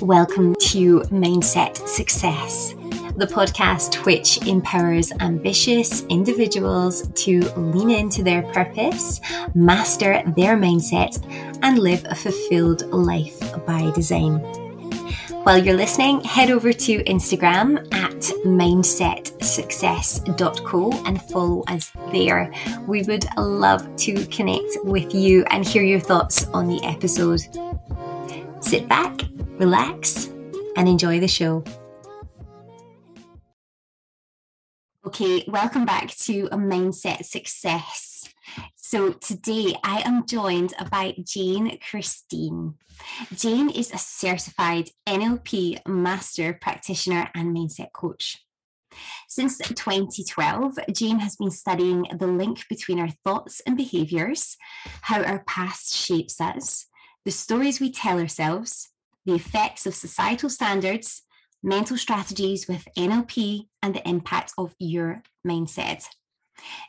Welcome to Mindset Success, the podcast which empowers ambitious individuals to lean into their purpose, master their mindset, and live a fulfilled life by design. While you're listening, head over to Instagram at mindsetsuccess.co and follow us there. We would love to connect with you and hear your thoughts on the episode. Sit back, relax, and enjoy the show. Okay, welcome back to a Mindset Success. So today I am joined by Jane Christine. Jane is a certified NLP master practitioner and mindset coach. Since 2012, Jane has been studying the link between our thoughts and behaviors, how our past shapes us, the stories we tell ourselves, the effects of societal standards, mental strategies with NLP, and the impact of your mindset.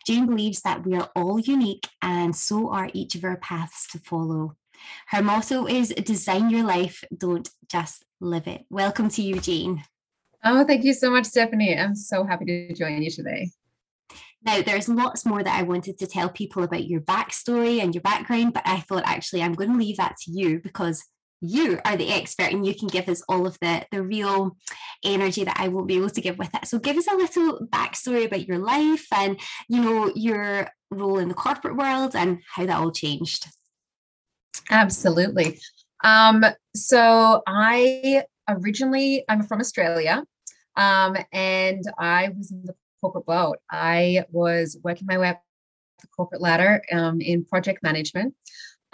Jane believes that we are all unique and so are each of our paths to follow. Her motto is design your life, don't just live it. Welcome to you, Jane. Oh, thank you so much, Stephanie. I'm so happy to join you today. Now, there's lots more that I wanted to tell people about your backstory and your background, but I thought actually I'm going to leave that to you because you are the expert and you can give us all of the, the real energy that I won't be able to give with it. So give us a little backstory about your life and, you know, your role in the corporate world and how that all changed. Absolutely. Um, so I originally, I'm from Australia um, and I was in the corporate world. I was working my way up the corporate ladder um, in project management.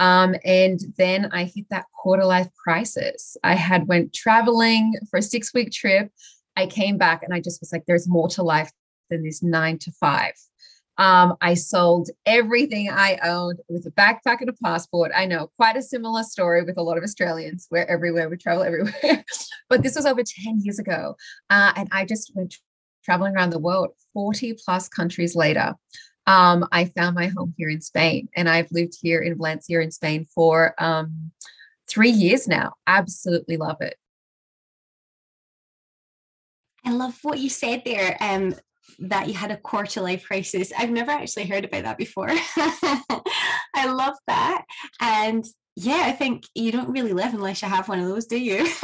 Um, and then I hit that quarter life crisis. I had went traveling for a six week trip. I came back and I just was like, there's more to life than this nine to five. Um, I sold everything I owned with a backpack and a passport. I know quite a similar story with a lot of Australians where everywhere we travel everywhere. but this was over 10 years ago. Uh, and I just went traveling around the world, 40 plus countries later um, I found my home here in Spain, and I've lived here in Valencia in Spain for um, three years now. Absolutely love it. I love what you said there. Um, that you had a quarter life crisis. I've never actually heard about that before. I love that. And yeah, I think you don't really live unless you have one of those, do you?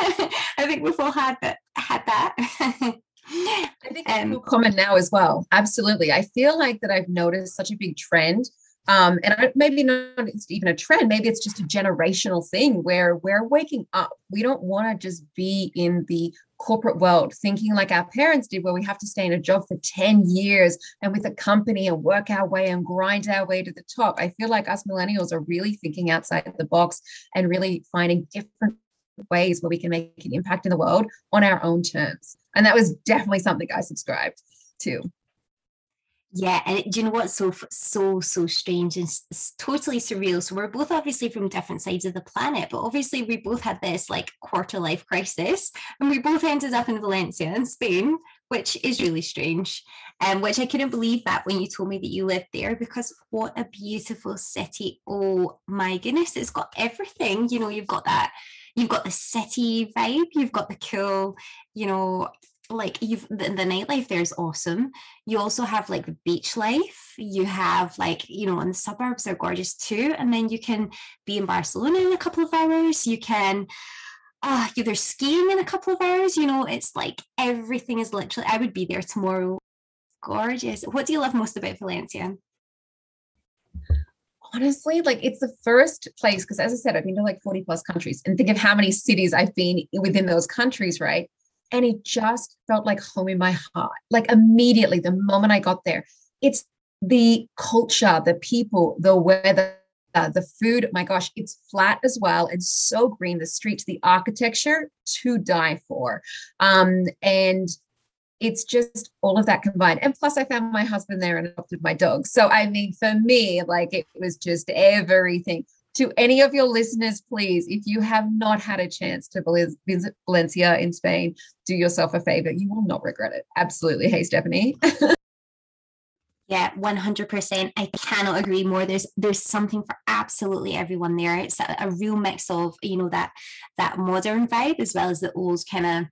I think we've all had that had that. I think it's um, common now as well. Absolutely. I feel like that I've noticed such a big trend. Um, and I, maybe not it's even a trend, maybe it's just a generational thing where we're waking up. We don't want to just be in the corporate world thinking like our parents did, where we have to stay in a job for 10 years and with a company and work our way and grind our way to the top. I feel like us millennials are really thinking outside the box and really finding different ways where we can make an impact in the world on our own terms. And that was definitely something I subscribed to. Yeah, and do you know what's so so so strange and totally surreal? So we're both obviously from different sides of the planet, but obviously we both had this like quarter life crisis, and we both ended up in Valencia in Spain, which is really strange. And um, which I couldn't believe that when you told me that you lived there because what a beautiful city! Oh my goodness, it's got everything. You know, you've got that you've got the city vibe, you've got the cool, you know, like you've the, the nightlife there's awesome. You also have like the beach life. You have like, you know, and the suburbs are gorgeous too. And then you can be in Barcelona in a couple of hours. You can uh either skiing in a couple of hours. You know, it's like everything is literally I would be there tomorrow. Gorgeous. What do you love most about Valencia? honestly, like it's the first place, because as I said, I've been to like 40 plus countries and think of how many cities I've been within those countries, right? And it just felt like home in my heart. Like immediately, the moment I got there, it's the culture, the people, the weather, the food. My gosh, it's flat as well and so green. The streets, the architecture to die for. Um, and it's just all of that combined. And plus, I found my husband there and adopted my dog. So, I mean, for me, like it was just everything. To any of your listeners, please, if you have not had a chance to visit Valencia in Spain, do yourself a favor. You will not regret it. Absolutely. Hey, Stephanie. Yeah, 100%. I cannot agree more. There's there's something for absolutely everyone there. It's a, a real mix of, you know, that that modern vibe as well as the old kind of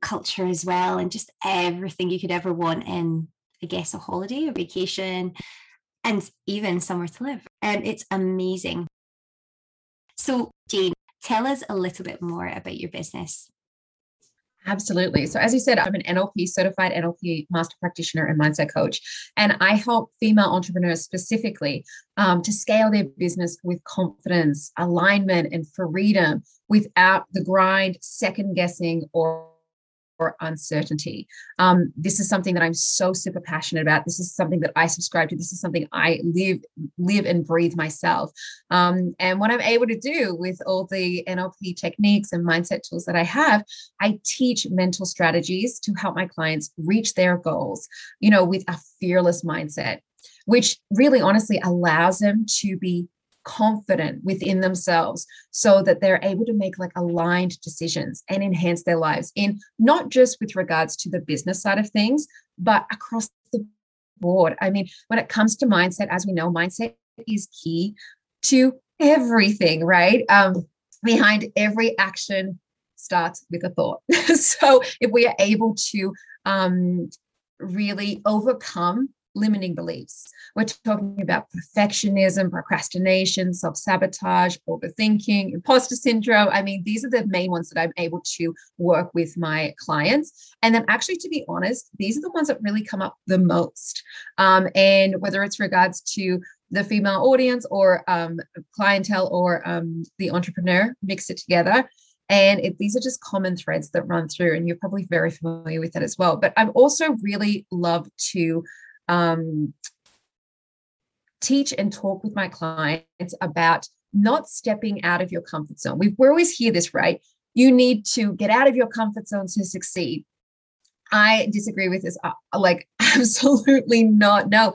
culture as well and just everything you could ever want in I guess a holiday, a vacation, and even somewhere to live. And it's amazing. So, Jane, tell us a little bit more about your business. Absolutely. So, as you said, I'm an NLP certified NLP master practitioner and mindset coach. And I help female entrepreneurs specifically um, to scale their business with confidence, alignment, and freedom without the grind, second guessing, or or uncertainty. Um, this is something that I'm so super passionate about. This is something that I subscribe to. This is something I live, live and breathe myself. Um, and what I'm able to do with all the NLP techniques and mindset tools that I have, I teach mental strategies to help my clients reach their goals, you know, with a fearless mindset, which really honestly allows them to be confident within themselves so that they're able to make like aligned decisions and enhance their lives in not just with regards to the business side of things but across the board. I mean when it comes to mindset as we know mindset is key to everything right? Um behind every action starts with a thought. So if we are able to um really overcome limiting beliefs. We're talking about perfectionism, procrastination, self sabotage, overthinking, imposter syndrome. I mean, these are the main ones that I'm able to work with my clients. And then, actually, to be honest, these are the ones that really come up the most. Um, and whether it's regards to the female audience or um, clientele or um, the entrepreneur, mix it together. And it, these are just common threads that run through, and you're probably very familiar with that as well. But I've also really love to um, teach and talk with my clients about not stepping out of your comfort zone. We, we always hear this, right? You need to get out of your comfort zone to succeed. I disagree with this. Uh, like, absolutely not. No,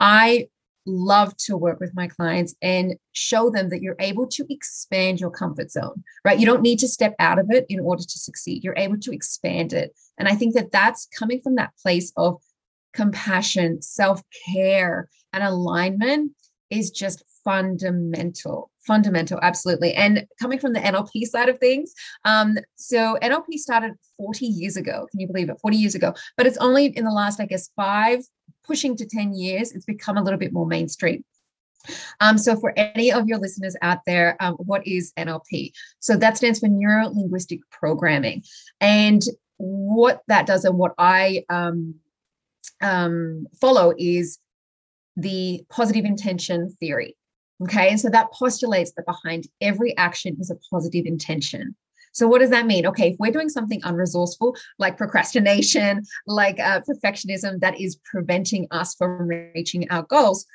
I love to work with my clients and show them that you're able to expand your comfort zone, right? You don't need to step out of it in order to succeed. You're able to expand it. And I think that that's coming from that place of compassion, self care, and alignment is just fundamental fundamental absolutely and coming from the nlp side of things um so nlp started 40 years ago can you believe it 40 years ago but it's only in the last i guess five pushing to 10 years it's become a little bit more mainstream um, so for any of your listeners out there, um, what is NLP? So that stands for Neuro Linguistic Programming. And what that does and what I um, um, follow is the positive intention theory. Okay. And so that postulates that behind every action is a positive intention. So, what does that mean? Okay, if we're doing something unresourceful, like procrastination, like uh, perfectionism, that is preventing us from reaching our goals,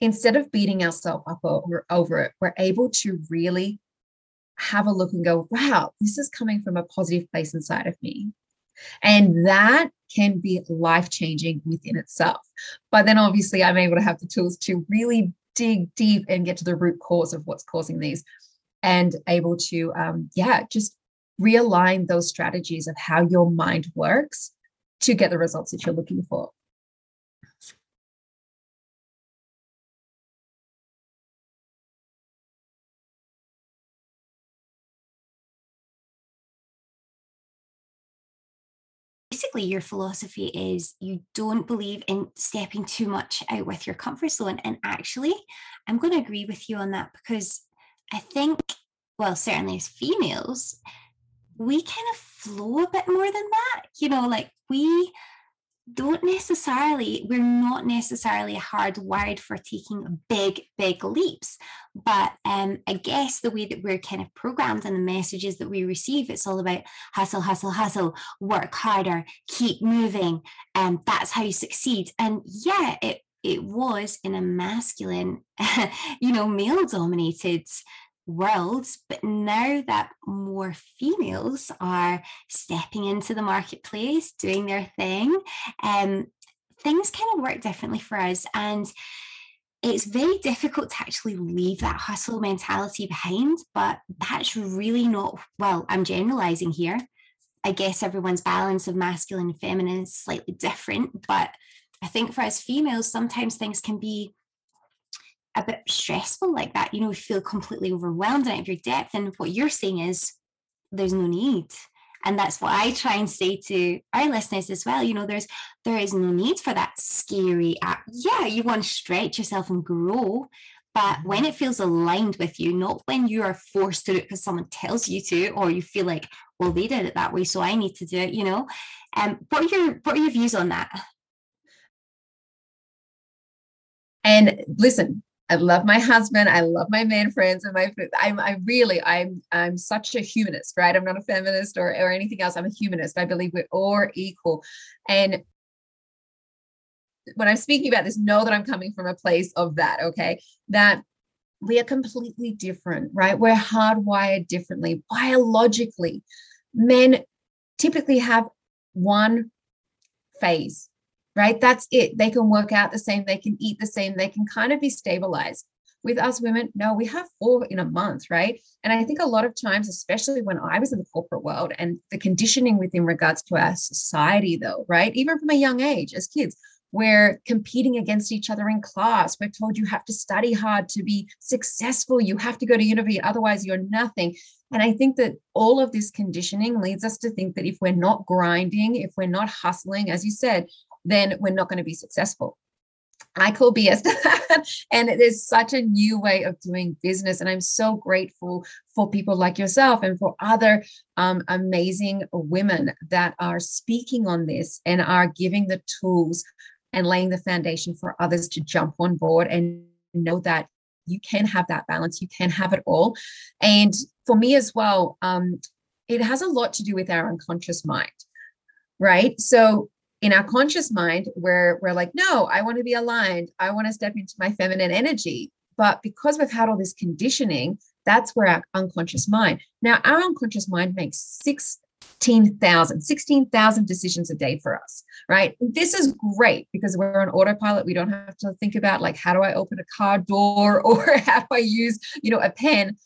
instead of beating ourselves up over, over it, we're able to really have a look and go, wow, this is coming from a positive place inside of me. And that can be life changing within itself. But then obviously, I'm able to have the tools to really dig deep and get to the root cause of what's causing these and able to, um, yeah, just realign those strategies of how your mind works to get the results that you're looking for. Basically your philosophy is you don't believe in stepping too much out with your comfort zone. And actually, I'm going to agree with you on that because I think, well, certainly as females, we kind of flow a bit more than that. You know, like we don't necessarily, we're not necessarily hardwired for taking big, big leaps. But um, I guess the way that we're kind of programmed and the messages that we receive, it's all about hustle, hustle, hustle, work harder, keep moving. And um, that's how you succeed. And yeah, it it was in a masculine, you know, male dominated worlds, but now that more females are stepping into the marketplace, doing their thing, um, things kind of work differently for us. And it's very difficult to actually leave that hustle mentality behind, but that's really not, well, I'm generalizing here. I guess everyone's balance of masculine and feminine is slightly different, but I think for us females, sometimes things can be a bit stressful like that. You know, you feel completely overwhelmed and out of your depth. And what you're saying is there's no need. And that's what I try and say to our listeners as well. You know, there's there is no need for that scary app. Yeah, you want to stretch yourself and grow, but when it feels aligned with you, not when you are forced to do it because someone tells you to, or you feel like, well, they did it that way, so I need to do it, you know. Um, what are your what are your views on that? And listen, I love my husband. I love my man friends and my. I'm. I really. I'm. I'm such a humanist, right? I'm not a feminist or or anything else. I'm a humanist. I believe we're all equal, and when I'm speaking about this, know that I'm coming from a place of that. Okay, that we are completely different, right? We're hardwired differently biologically. Men typically have one phase right? That's it. They can work out the same, they can eat the same, they can kind of be stabilized. With us women, no, we have four in a month, right? And I think a lot of times, especially when I was in the corporate world and the conditioning within regards to our society, though, right? Even from a young age as kids, we're competing against each other in class. We're told you have to study hard to be successful. You have to go to university, otherwise, you're nothing. And I think that all of this conditioning leads us to think that if we're not grinding, if we're not hustling, as you said, then we're not going to be successful. I call BS and it is such a new way of doing business. And I'm so grateful for people like yourself and for other um, amazing women that are speaking on this and are giving the tools and laying the foundation for others to jump on board and know that you can have that balance, you can have it all. And for me as well, um, it has a lot to do with our unconscious mind, right? So in our conscious mind where we're like no i want to be aligned. I want to step into my feminine energy. But because we've had all this conditioning that's where our unconscious mind now our unconscious mind makes 16,000 16,000 decisions a day for us right? This is great because we're on autopilot. We don't have to think about like how do i open a car door or how do i use you know a pen?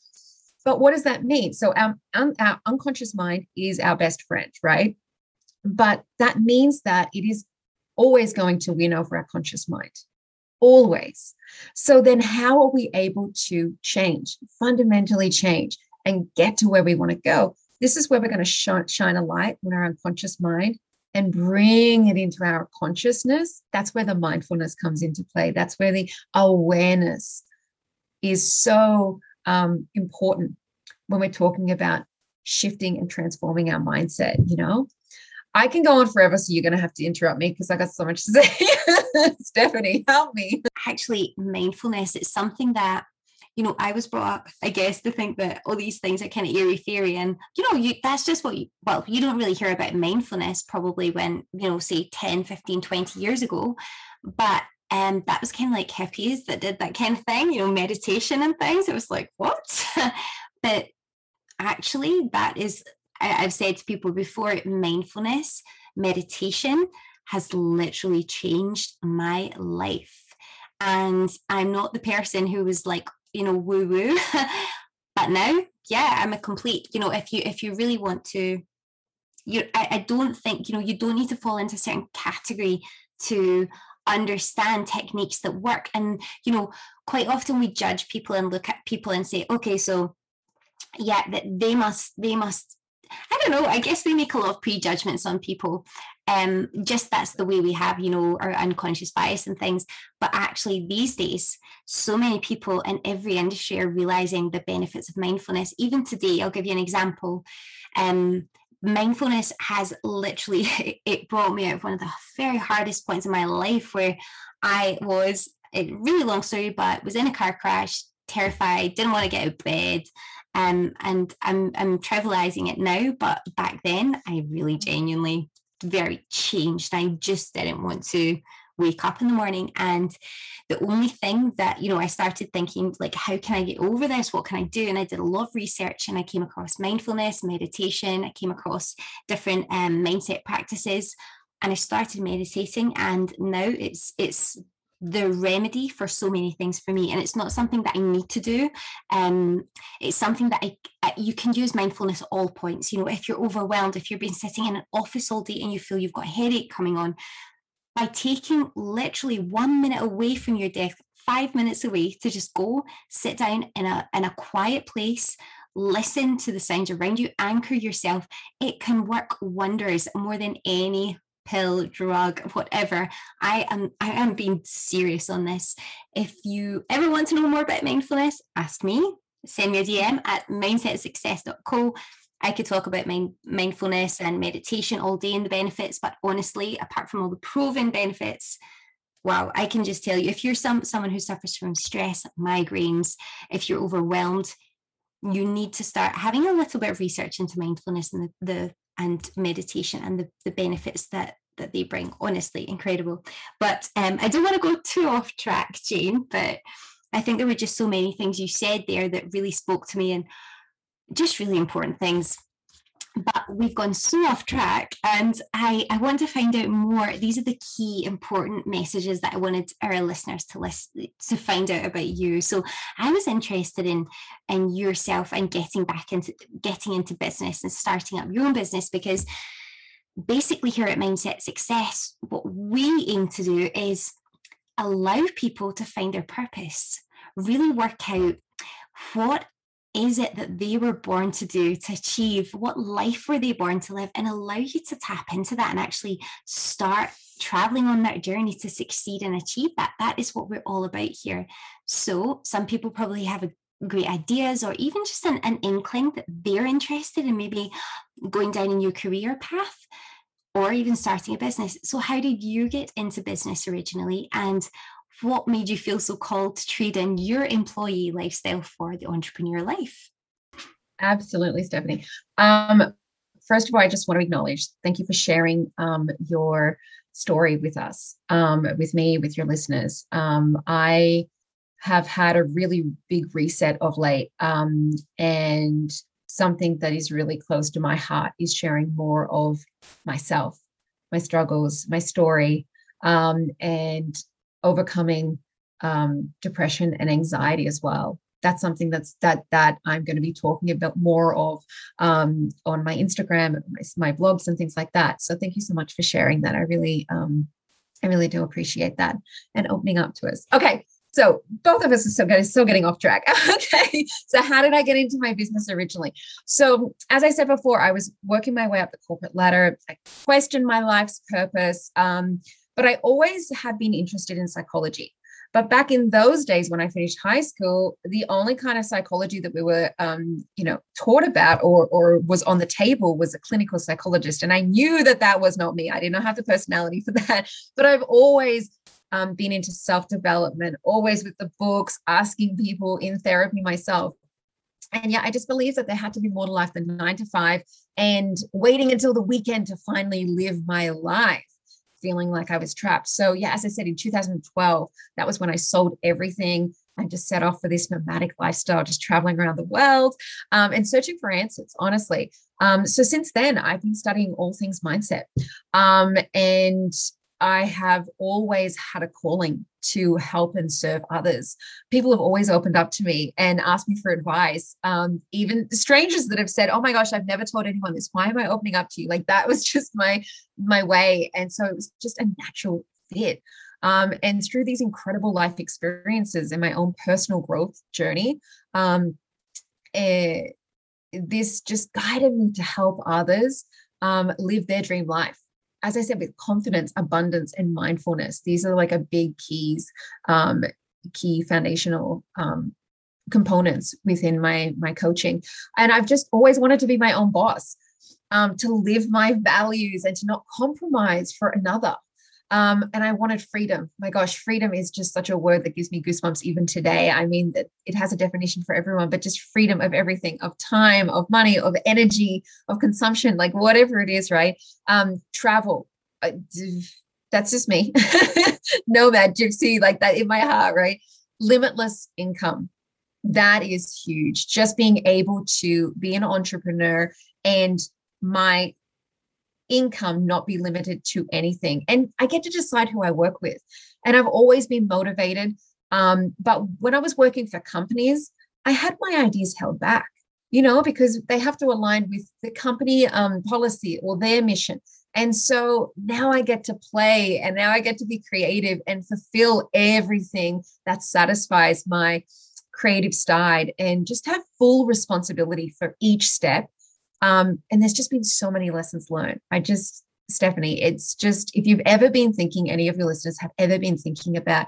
But what does that mean? So um, our, our unconscious mind is our best friend right but that means that it is always going to win over our conscious mind. Always. So then, how are we able to change, fundamentally change, and get to where we want to go? This is where we're going to shine, shine a light on our unconscious mind and bring it into our consciousness. That's where the mindfulness comes into play. That's where the awareness is so um, important when we're talking about shifting and transforming our mindset, you know? I can go on forever, so you're going to have to interrupt me because I got so much to say. Stephanie, help me. Actually, mindfulness, it's something that you know, I was brought up, I guess, to think that all these things are kind of eerie fairy. And, you know, you that's just what you, well, you don't really hear about mindfulness probably when, you know, say 10, 15, 20 years ago. But um, that was kind of like hippies that did that kind of thing, you know, meditation and things. It was like, what? but actually, that is I, I've said to people before, mindfulness, meditation has literally changed my life. And I'm not the person who was like, you know, woo woo. but now, yeah, I'm a complete, you know, if you if you really want to, you I, I don't think, you know, you don't need to fall into a certain category to understand techniques that work. And, you know, quite often we judge people and look at people and say, okay, so yeah, that they must, they must I don't know. I guess we make a lot of prejudgments on people. Um, just that's the way we have, you know, our unconscious bias and things. But actually, these days, so many people in every industry are realizing the benefits of mindfulness. Even today, I'll give you an example. Um, mindfulness has literally it brought me out of one of the very hardest points in my life where I was a really long story, but was in a car crash, terrified, didn't want to get out of bed. Um, and I'm I'm trivializing it now, but back then I really genuinely very changed. I just didn't want to wake up in the morning. And the only thing that, you know, I started thinking, like, how can I get over this? What can I do? And I did a lot of research and I came across mindfulness, meditation, I came across different um, mindset practices. And I started meditating, and now it's it's the remedy for so many things for me and it's not something that i need to do. Um it's something that I, I, you can use mindfulness at all points. You know if you're overwhelmed if you've been sitting in an office all day and you feel you've got a headache coming on by taking literally one minute away from your desk, five minutes away to just go sit down in a in a quiet place listen to the sounds around you anchor yourself it can work wonders more than any pill drug whatever. I am i am being serious on this. If you ever want to know more about mindfulness ask me. Send me a dm at mindsetsuccess.co I could talk about mind, mindfulness and meditation all day and the benefits, but honestly, apart from all the proven benefits, wow, I can just tell you if you're some someone who suffers from stress, migraines, if you're overwhelmed, you need to start having a little bit of research into mindfulness and the, the and meditation and the, the benefits that that they bring. Honestly, incredible. But um, I don't want to go too off track, Jane, but I think there were just so many things you said there that really spoke to me and just really important things but we've gone so off track and I, I want to find out more. These are the key important messages that i wanted our listeners to listen to find out about you. So i was interested in in yourself and getting back into getting into business and starting up your own business because basically here at mindset success what we aim to do is allow people to find their purpose really work out what is it that they were born to do to achieve? What life were they born to live? And allow you to tap into that and actually start traveling on that journey to succeed and achieve that. That is what we're all about here. So some people probably have a great ideas or even just an, an inkling that they're interested in maybe going down a new career path or even starting a business. So how did you get into business originally? And what made you feel so called to trade in your employee lifestyle for the entrepreneur life? Absolutely, Stephanie. Um, first of all, I just want to acknowledge thank you for sharing um, your story with us, um, with me, with your listeners. Um, I have had a really big reset of late, um, and something that is really close to my heart is sharing more of myself, my struggles, my story, um, and overcoming um, depression and anxiety as well that's something that's that that i'm going to be talking about more of um, on my instagram my, my, blogs and things like that so thank you so much for sharing that i really um, i really do appreciate that and opening up to us okay so both of us are still getting, still getting off track. okay. So how did I get into my business originally? So as I said before, I was working my way up the corporate ladder. I questioned my life's purpose. Um, but I always have been interested in psychology. But back in those days when I finished high school, the only kind of psychology that we were, um, you know, taught about or, or was on the table was a clinical psychologist. And I knew that that was not me. I did not have the personality for that. But I've always um, been into self development, always with the books, asking people in therapy myself. And yeah, I just believe that there had to be more to life than nine to five and waiting until the weekend to finally live my life feeling like I was trapped. So, yeah, as I said, in 2012, that was when I sold everything and just set off for this nomadic lifestyle, just traveling around the world um, and searching for answers, honestly. Um, so, since then, I've been studying all things mindset. Um, and I have always had a calling to help and serve others. People have always opened up to me and asked me for advice. Um, even strangers that have said, "Oh my gosh, I've never told anyone this. Why am I opening up to you?" Like that was just my my way, and so it was just a natural fit. Um, and through these incredible life experiences and my own personal growth journey, um, eh, this just guided me to help others um, live their dream life as I said, with confidence, abundance, and mindfulness. These are like a big keys, um, key foundational um, components within my my coaching. And I've just always wanted to be my own boss, um, to live my values and to not compromise for another. Um, and I wanted freedom. My gosh, freedom is just such a word that gives me goosebumps even today. I mean, it has a definition for everyone, but just freedom of everything, of time, of money, of energy, of consumption, like whatever it is, right? Um, travel. Uh, that's just me. Nomad, gypsy, like that in my heart, right? Limitless income. That is huge. Just being able to be an entrepreneur and my income not be limited to anything. And I get to decide who I work with. And I've always been motivated. Um, but when I was working for companies, I had my ideas held back. you know, because they have to align with the company um, policy or their mission. And so now I get to play and now I get to be creative and fulfill everything that satisfies my creative side and just have full responsibility for each step. Um, and there's just been so many lessons learned. I just, Stephanie, it's just if you've ever been thinking, any of your listeners have ever been thinking about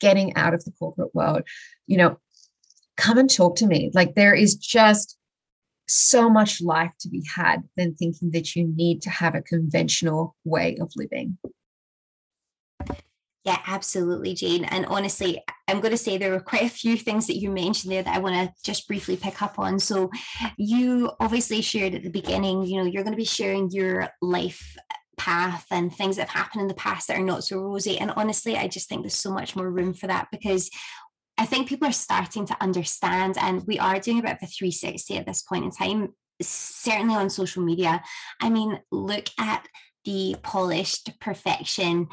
getting out of the corporate world, you know, come and talk to me. Like there is just so much life to be had than thinking that you need to have a conventional way of living. Yeah, absolutely, Jane. And honestly, I'm going to say there were quite a few things that you mentioned there that I want to just briefly pick up on. So, you obviously shared at the beginning, you know, you're going to be sharing your life path and things that have happened in the past that are not so rosy. And honestly, I just think there's so much more room for that because I think people are starting to understand, and we are doing a bit of a 360 at this point in time, certainly on social media. I mean, look at the polished perfection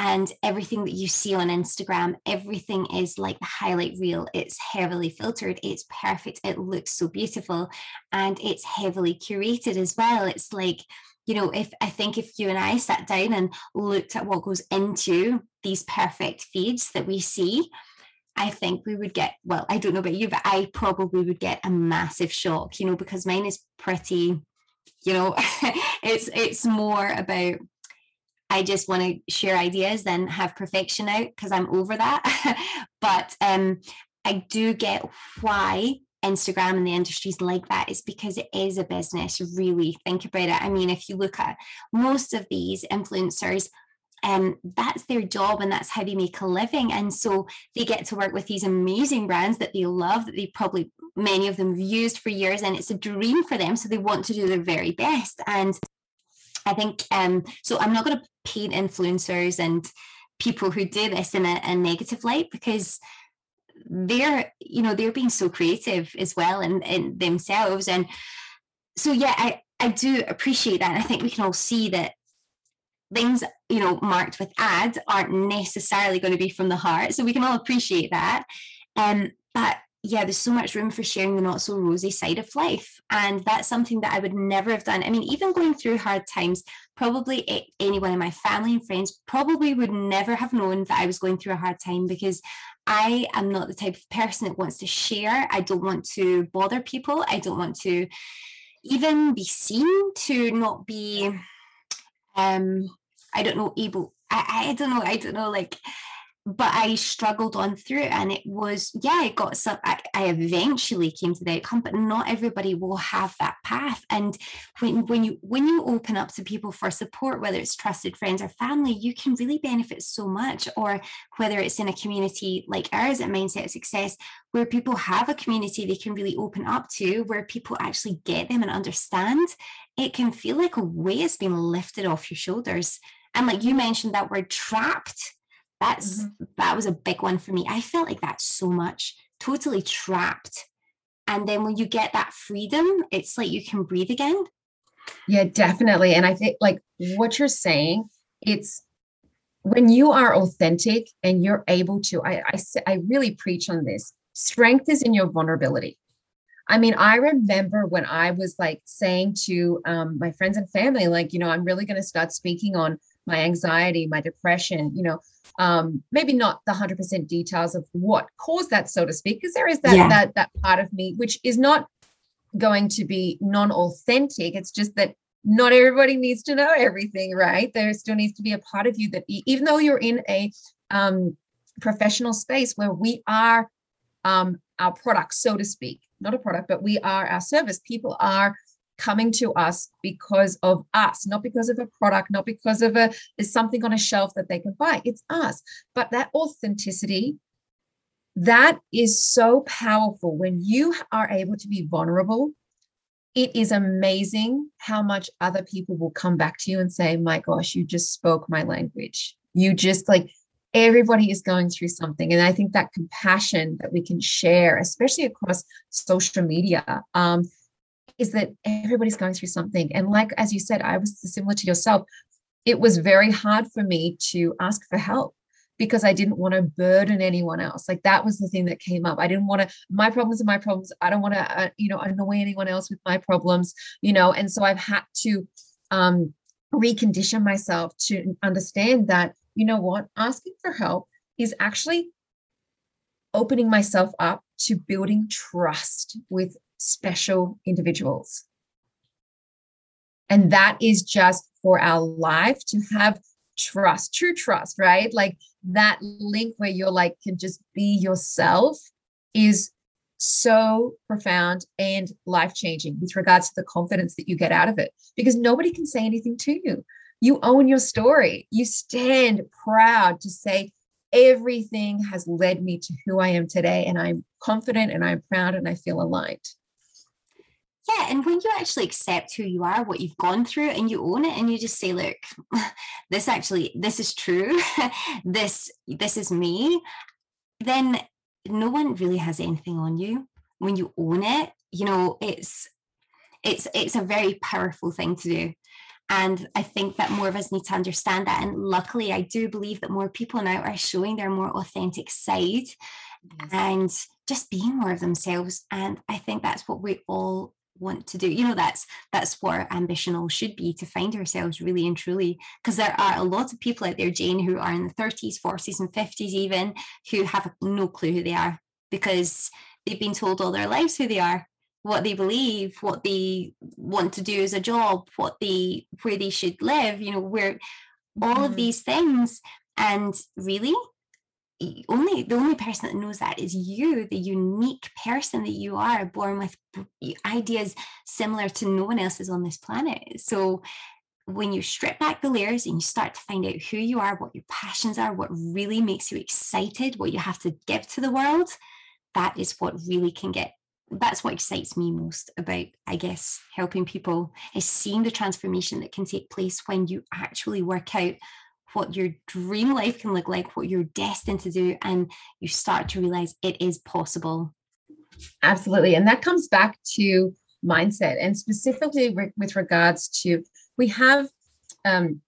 and everything that you see on Instagram, everything is like the highlight reel. It's heavily filtered, it's perfect, it looks so beautiful, and it's heavily curated as well. It's like, you know, if I think if you and I sat down and looked at what goes into these perfect feeds that we see, I think we would get, well, I don't know about you, but I probably would get a massive shock, you know, because mine is pretty, you know, it's it's more about I just want to share ideas than have perfection out because I'm over that. but um I do get why Instagram and the industries like that is because it is a business. Really think about it. I mean, if you look at most of these influencers, um, that's their job and that's how they make a living. And so they get to work with these amazing brands that they love, that they probably many of them have used for years, and it's a dream for them. So they want to do their very best. And I think um, so. I'm not going to paint influencers and people who do this in a, a negative light because they're you know they're being so creative as well in, in themselves. And so yeah i i do appreciate that. And i think we can all see that things you know marked with ads aren't necessarily going to be from the heart. So we can all appreciate that. Um but yeah there's so much room for sharing the not so rosy side of life and that's something that i would never have done. I mean even going through hard times probably anyone in my family and friends probably would never have known that i was going through a hard time because i am not the type of person that wants to share. I don't want to bother people. I don't want to even be seen to not be um I don't know, able, I, I don't know, I don't know, like, but I struggled on through and it was, yeah, I got some, I, I eventually came to the outcome, but not everybody will have that path. And when, when you, when you open up to people for support, whether it's trusted friends or family, you can really benefit so much. Or whether it's in a community like ours at Mindset Success, where people have a community they can really open up to, where people actually get them and understand, it can feel like a weight has been lifted off your shoulders and like you mentioned that word trapped that's mm-hmm. that was a big one for me. I felt like that so much totally trapped. And then when you get that freedom it's like you can breathe again. Yeah definitely. And i think like what you're saying it's when you are authentic and you're able to i i, I really preach on this strength is in your vulnerability. I mean, I remember when I was like saying to um, my friends and family, like, you know, I'm really going to start speaking on my anxiety, my depression, you know, um, maybe not the 100% details of what caused that, so to speak, because there is that, yeah. that, that part of me, which is not going to be non-authentic. It's just that not everybody needs to know everything, right? There still needs to be a part of you that, even though you're in a um, professional space where we are um, our product, so to speak, not a product, but we are our service. People are coming to us because of us, not because of a product, not because of a there's something on a shelf that they can buy. It's us. But that authenticity, that is so powerful when you are able to be vulnerable. It is amazing how much other people will come back to you and say, My gosh, you just spoke my language. You just like everybody is going through something. And I think that compassion that we can share, especially across social media, um, is that everybody's going through something. And like, as you said, I was similar to yourself. It was very hard for me to ask for help because I didn't want to burden anyone else. Like that was the thing that came up. I didn't want to, my problems are my problems. I don't want to, uh, you know, annoy anyone else with my problems, you know, and so I've had to um, recondition myself to understand that, you know what, asking for help is actually opening myself up to building trust with special individuals. And that is just for our life to have trust, true trust, right? Like that link where you're like, can just be yourself is so profound and life changing with regards to the confidence that you get out of it because nobody can say anything to you. You own your story. You stand proud to say, everything has led me to who I am today. And I'm confident and I'm proud and I feel aligned. Yeah, and when you actually accept who you are, what you've gone through, and you own it, and you just say, "Look, this actually, this is true. this, this is me," then no one really has anything on you when you own it. You know, it's, it's, it's a very powerful thing to do. And I think that more of us need to understand that. And luckily, I do believe that more people now are showing their more authentic side yes. and just being more of themselves. And I think that's what we all want to do. You know that's that's what our ambition all should be to find ourselves really and truly. Because there are a lot of people out there jane who are in the 30s 40s and 50s even who have no clue who they are because they've been told all their lives who they are what they believe what they want to do as a job what they where they should live you know where all mm-hmm. of these things. And really only the only person that knows that is you the unique person that you are born with ideas similar to no one else's on this planet. So when you strip back the layers and you start to find out who you are what your passions are what really makes you excited what you have to give to the world that is what really can get that's what excites me most about i guess helping people is seeing the transformation that can take place when you actually work out what your dream life can look like, what you're destined to do, and you start to realize it is possible. Absolutely. And that comes back to mindset and specifically with regards to we have um,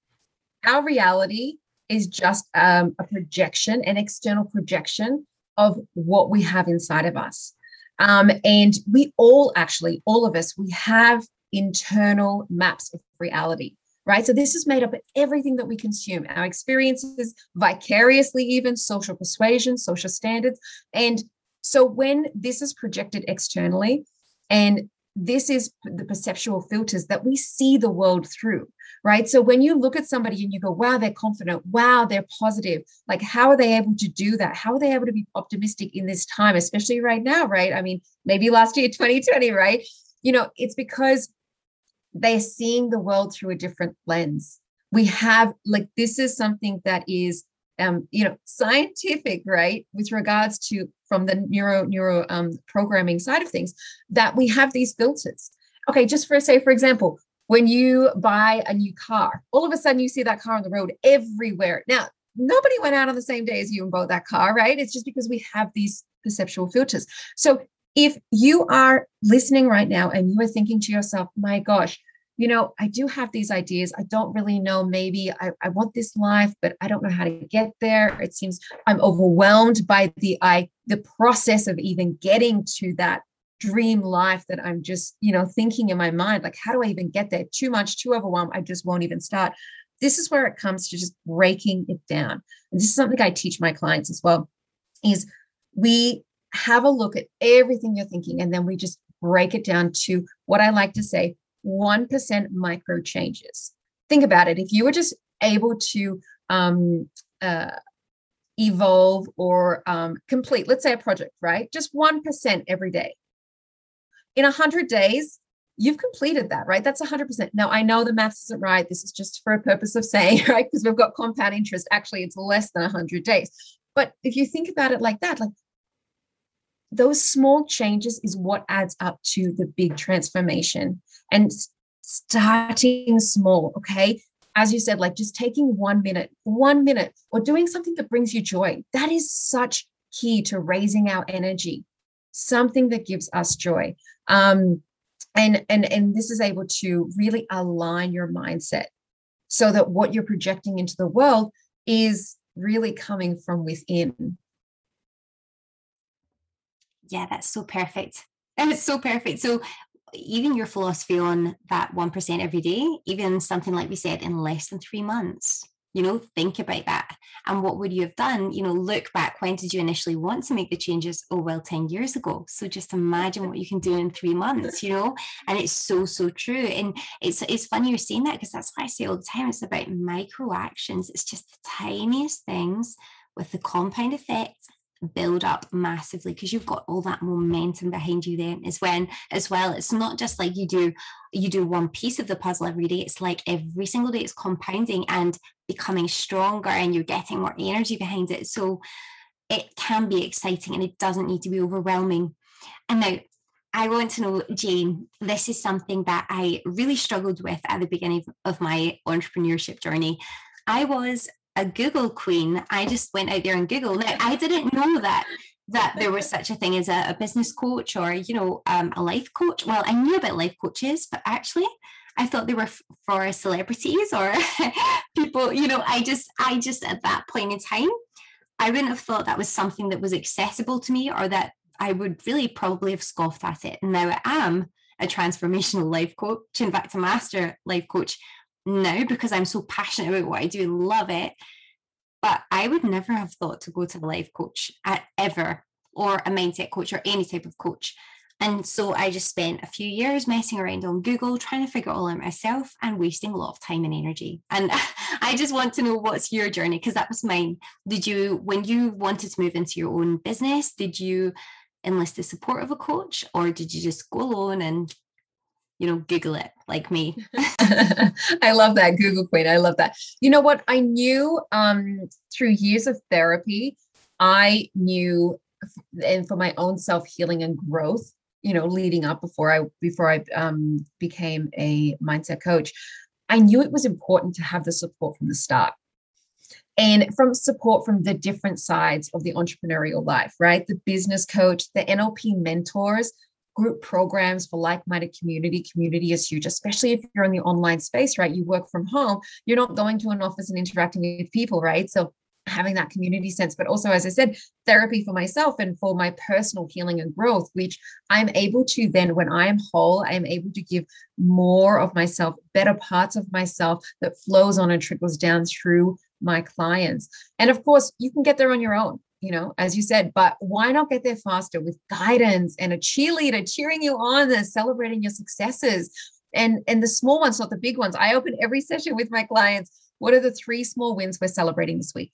our reality is just um, a projection, an external projection of what we have inside of us. Um, and we all actually, all of us, we have internal maps of reality right? So this is made up of everything that we consume, our experiences, vicariously, even social persuasion, social standards. And so when this is projected externally, and this is the perceptual filters that we see the world through, right? So when you look at somebody and you go, wow, they're confident, wow, they're positive, like how are they able to do that? How are they able to be optimistic in this time, especially right now, right? I mean, maybe last year, 2020, right? You know, it's because they're seeing the world through a different lens. We have like this is something that is um, you know, scientific, right, with regards to from the neuro neuro um, programming side of things, that we have these filters. Okay, just for say, for example, when you buy a new car, all of a sudden you see that car on the road everywhere. Now, nobody went out on the same day as you and bought that car, right? It's just because we have these perceptual filters. So if you are listening right now and you are thinking to yourself, my gosh, you know, I do have these ideas. I don't really know. Maybe I, I want this life, but I don't know how to get there. It seems I'm overwhelmed by the I the process of even getting to that dream life that I'm just, you know, thinking in my mind, like, how do I even get there? Too much, too overwhelmed. I just won't even start. This is where it comes to just breaking it down. And this is something I teach my clients as well, is we have a look at everything you're thinking and then we just break it down to what I like to say 1% micro changes. Think about it. If you were just able to um, uh, evolve or um, complete, let's say a project, right? Just 1% every day. In 100 days, you've completed that, right? That's 100%. Now, I know the maths isn't right. This is just for a purpose of saying, right? Because we've got compound interest. Actually, it's less than 100 days. But if you think about it like that, like those small changes is what adds up to the big transformation. And starting small okay? As you said like just taking one minute one minute or doing something that brings you joy. That is such key to raising our energy something that gives us joy. Um and and and this is able to really align your mindset so that what you're projecting into the world is really coming from within. Yeah, that's so perfect. That's so perfect. So even your philosophy on that 1% every day, even something like we said in less than three months, you know think about that. And what would you have done? You know look back when did you initially want to make the changes? Oh well 10 years ago. So just imagine what you can do in three months you know? And it's so so true. And it's it's funny you're saying that because that's why i say all the time it's about micro actions it's just the tiniest things with the compound effect build up massively because you've got all that momentum behind you then as when as well. It's not just like you do you do one piece of the puzzle every day it's like every single day it's compounding and becoming stronger and you're getting more energy behind it. So it can be exciting and it doesn't need to be overwhelming. And now I want to know, Jane, this is something that I really struggled with at the beginning of my entrepreneurship journey. I was a Google queen. I just went out there and Google. Now I didn't know that that there was such a thing as a, a business coach or you know um, a life coach. Well, I knew about life coaches, but actually, I thought they were f- for celebrities or people. You know, I just I just at that point in time, I wouldn't have thought that was something that was accessible to me or that I would really probably have scoffed at it. And now I am a transformational life coach, in fact, a master life coach now because I'm so passionate about what I do, and love it. But I would never have thought to go to a life coach at, ever, or a mindset coach, or any type of coach. And so I just spent a few years messing around on Google, trying to figure it all out myself and wasting a lot of time and energy. And I just want to know what's your journey because that was mine. Did you, when you wanted to move into your own business, did you enlist the support of a coach or did you just go alone and you know, Google it like me. I love that Google Queen. I love that. You know what? I knew um, through years of therapy, I knew, and for my own self healing and growth, you know, leading up before I before I um, became a mindset coach, I knew it was important to have the support from the start and from support from the different sides of the entrepreneurial life, right? The business coach, the NLP mentors, group programs for like-minded community community is huge especially if you're in the online space right? You work from home you're not going to an office and interacting with people right? So having that community sense but also as i said therapy for myself and for my personal healing and growth which i'm able to then when i am whole i am able to give more of myself better parts of myself that flows on and trickles down through my clients. And of course you can get there on your own you know, as you said, but why not get there faster with guidance and a cheerleader cheering you on and celebrating your successes and and the small ones, not the big ones. I open every session with my clients. What are the three small wins we're celebrating this week?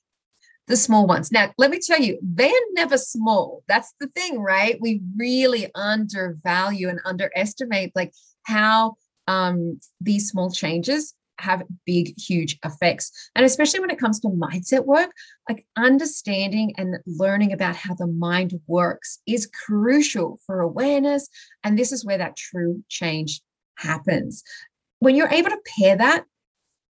The small ones. Now, let me tell you, they're never small. That's the thing, right? We really undervalue and underestimate like how um, these small changes have big, huge effects. And especially when it comes to mindset work, like understanding and learning about how the mind works is crucial for awareness. And this is where that true change happens. When you're able to pair that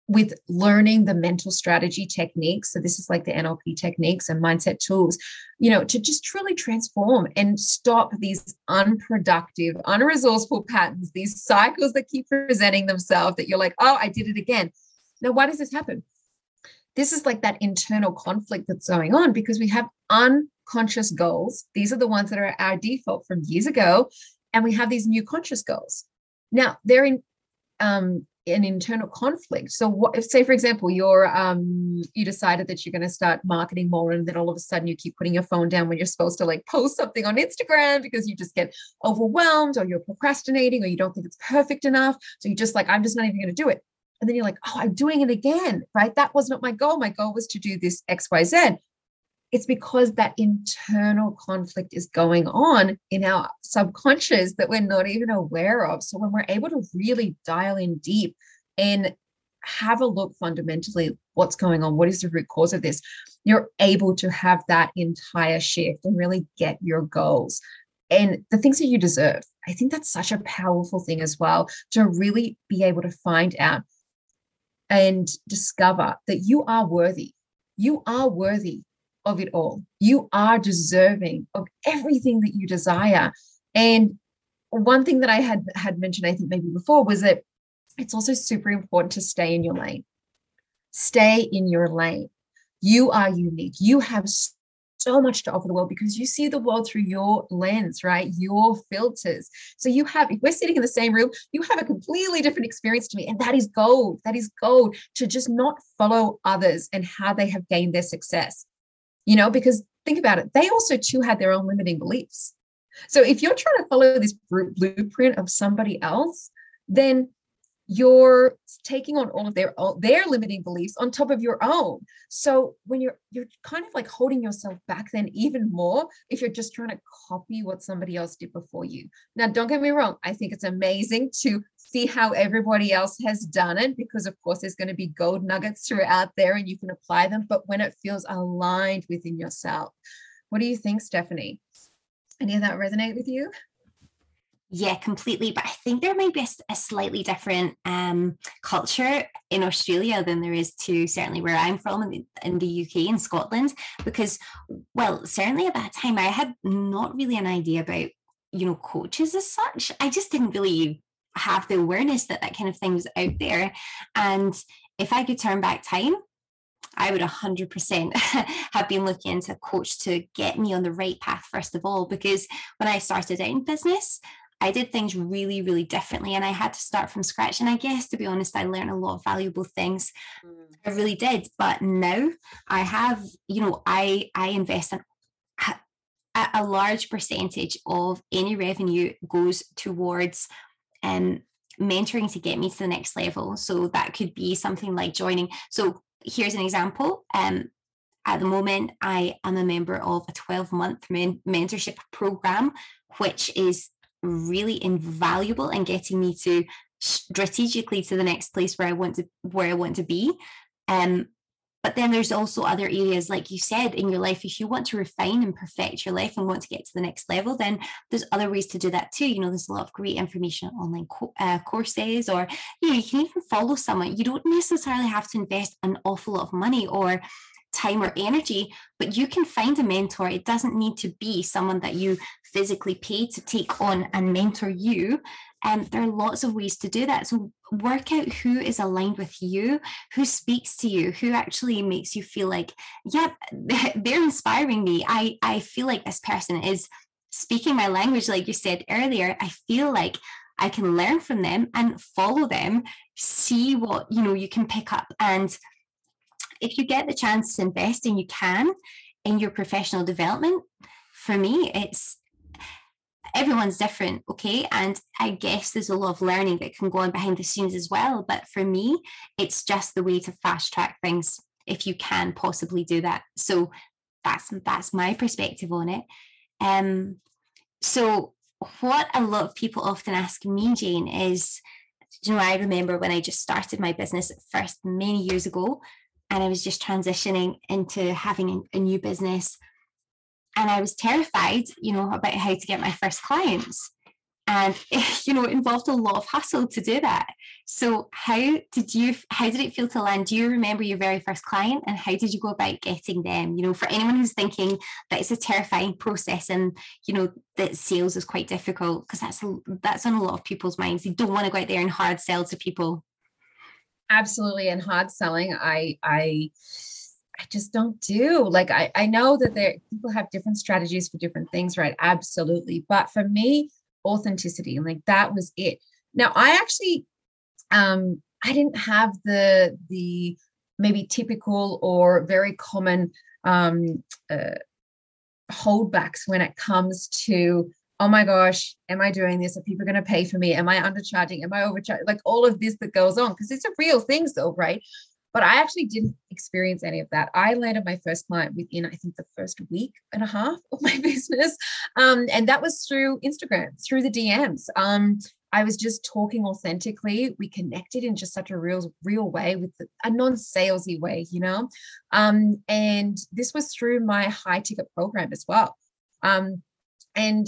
with learning the mental strategy techniques. So, this is like the NLP techniques and mindset tools, you know, to just truly transform and stop these unproductive, unresourceful patterns, these cycles that keep presenting themselves that you're like, oh, I did it again. Now, why does this happen? This is like that internal conflict that's going on because we have unconscious goals. These are the ones that are our default from years ago. And we have these new conscious goals. Now, they're in um, an internal conflict. So what say for example you're um you decided that you're going to start marketing more and then all of a sudden you keep putting your phone down when you're supposed to like post something on Instagram because you just get overwhelmed or you're procrastinating or you don't think it's perfect enough. So you just like I'm just not even going to do it. And then you're like, "Oh, I'm doing it again." Right? That was not my goal. My goal was to do this XYZ it's because that internal conflict is going on in our subconscious that we're not even aware of. So when we're able to really dial in deep and have a look fundamentally what's going on, what is the root cause of this, you're able to have that entire shift and really get your goals and the things that you deserve. I think that's such a powerful thing as well to really be able to find out and discover that you are worthy. You are worthy of it all. You are deserving of everything that you desire. And one thing that I had had mentioned, I think maybe before, was that it's also super important to stay in your lane. Stay in your lane. You are unique. You have so much to offer the world because you see the world through your lens, right? Your filters. So you have, if we're sitting in the same room, you have a completely different experience to me. And that is gold. That is gold to just not follow others and how they have gained their success. You know, because think about it, they also too had their own limiting beliefs. So if you're trying to follow this blueprint of somebody else, then you're taking on all of their their limiting beliefs on top of your own. So when you're you're kind of like holding yourself back then even more if you're just trying to copy what somebody else did before you. Now don't get me wrong i think it's amazing to see how everybody else has done it because of course there's going to be gold nuggets throughout there and you can apply them but when it feels aligned within yourself. What do you think stephanie? Any of that resonate with you yeah, completely. But I think there might be a, a slightly different um, culture in Australia than there is to certainly where I'm from in the, in the UK and Scotland. Because, well, certainly at that time, I had not really an idea about, you know, coaches as such. I just didn't really have the awareness that that kind of thing was out there. And if I could turn back time, I would 100% have been looking into a coach to get me on the right path, first of all, because when I started out in business, I did things really, really differently and I had to start from scratch. And I guess, to be honest, I learned a lot of valuable things. Mm. I really did. But now I have, you know, I, I invest in a, a large percentage of any revenue goes towards um, mentoring to get me to the next level. So that could be something like joining. So here's an example. Um, at the moment, I am a member of a 12 month men- mentorship program, which is really invaluable in getting me to strategically to the next place where I want to where I want to be. Um, but then there's also other areas, like you said, in your life. If you want to refine and perfect your life and want to get to the next level, then there's other ways to do that too. You know, there's a lot of great information online co- uh, courses, or you know, you can even follow someone. You don't necessarily have to invest an awful lot of money or time or energy, but you can find a mentor. It doesn't need to be someone that you physically pay to take on and mentor you. And um, there are lots of ways to do that. So work out who is aligned with you, who speaks to you, who actually makes you feel like, yeah, they're inspiring me. I, I feel like this person is speaking my language, like you said earlier. I feel like I can learn from them and follow them, see what you know you can pick up and if you get the chance to invest and you can in your professional development, for me, it's everyone's different, okay? And I guess there's a lot of learning that can go on behind the scenes as well. But for me, it's just the way to fast track things if you can possibly do that. So that's that's my perspective on it. Um, so what a lot of people often ask me, Jane, is you know, I remember when I just started my business at first many years ago, and I was just transitioning into having a, new business. And I was terrified, you know, about how to get my first clients. And you know, it involved a lot of hustle to do that. So how did you how did it feel to land? Do you remember your very first client and how did you go about getting them? You know, for anyone who's thinking that it's a terrifying process and you know that sales is quite difficult, because that's that's on a lot of people's minds. They don't want to go out there and hard sell to people absolutely and hard selling i i i just don't do like i i know that there people have different strategies for different things right absolutely but for me authenticity and like that was it now i actually um i didn't have the the maybe typical or very common um uh, holdbacks when it comes to oh my gosh, am I doing this? Are people going to pay for me? Am I undercharging? Am I overcharging? Like all of this that goes on because it's a real thing, though, right? But I actually didn't experience any of that. I landed my first client within, I think, the first week and a half of my business. Um, and that was through Instagram, through the DMs. Um, I was just talking authentically. We connected in just such a real, real way with a non-salesy way, you know. Um, and this was through my high ticket program as well. Um, and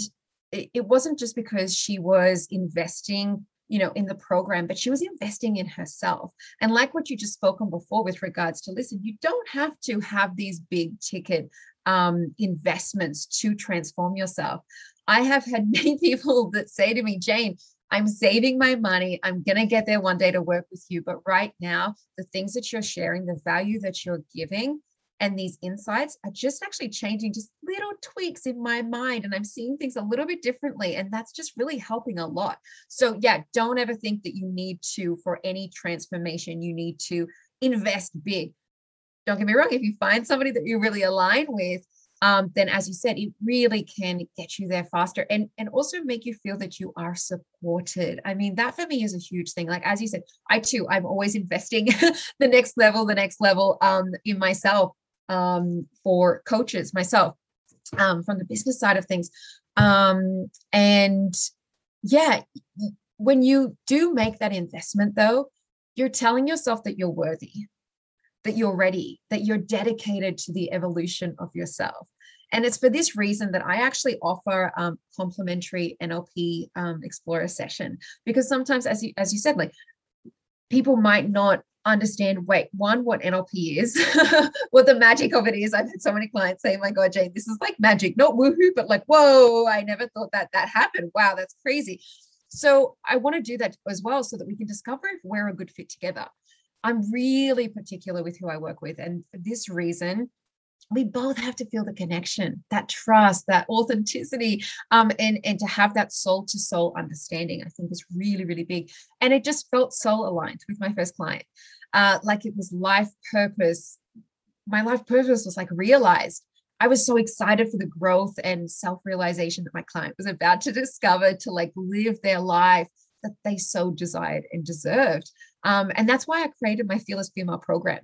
it wasn't just because she was investing you know in the program but she was investing in herself. And like what you just spoken before with regards to listen you don't have to have these big ticket um, investments to transform yourself. I have had many people that say to me jane i'm saving my money. I'm going to get there one day to work with you. But right now the things that you're sharing the value that you're giving and these insights are just actually changing just little tweaks in my mind and i'm seeing things a little bit differently and that's just really helping a lot so yeah don't ever think that you need to for any transformation you need to invest big don't get me wrong if you find somebody that you really align with um, then as you said, it really can get you there faster and, and also make you feel that you are supported. I mean, that for me is a huge thing. Like, as you said, I too, I'm always investing the next level, the next level um, in myself um, for coaches, myself um, from the business side of things. Um, and yeah, when you do make that investment though, you're telling yourself that you're worthy that you're ready, that you're dedicated to the evolution of yourself. And it's for this reason that I actually offer um, complimentary NLP um, Explorer session because sometimes, as you as you said, like people might not understand. Wait, one, what NLP is, what the magic of it is. I've had so many clients say, oh "My God, Jane, this is like magic, not woohoo, but like whoa! I never thought that that happened. Wow, that's crazy." So I want to do that as well, so that we can discover if we're a good fit together. I'm really particular with who I work with. And for this reason, we both have to feel the connection, that trust, that authenticity, um, and, and to have that soul to soul understanding, I think is really, really big. And it just felt soul aligned with my first client. Uh, like it was life purpose. My life purpose was like realized. I was so excited for the growth and self realization that my client was about to discover to like live their life that they so desired and deserved. Um, and that's why I created my Fearless Female program,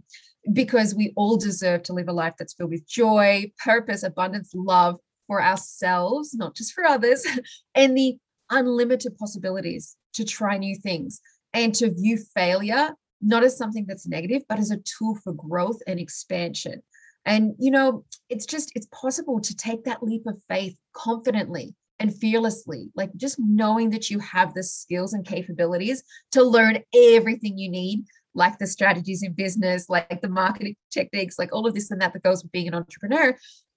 because we all deserve to live a life that's filled with joy, purpose, abundance, love for ourselves, not just for others, and the unlimited possibilities to try new things and to view failure not as something that's negative, but as a tool for growth and expansion. And, you know, it's just, it's possible to take that leap of faith confidently and fearlessly, like just knowing that you have the skills and capabilities to learn everything you need, like the strategies in business, like the marketing techniques, like all of this and that that goes with being an entrepreneur.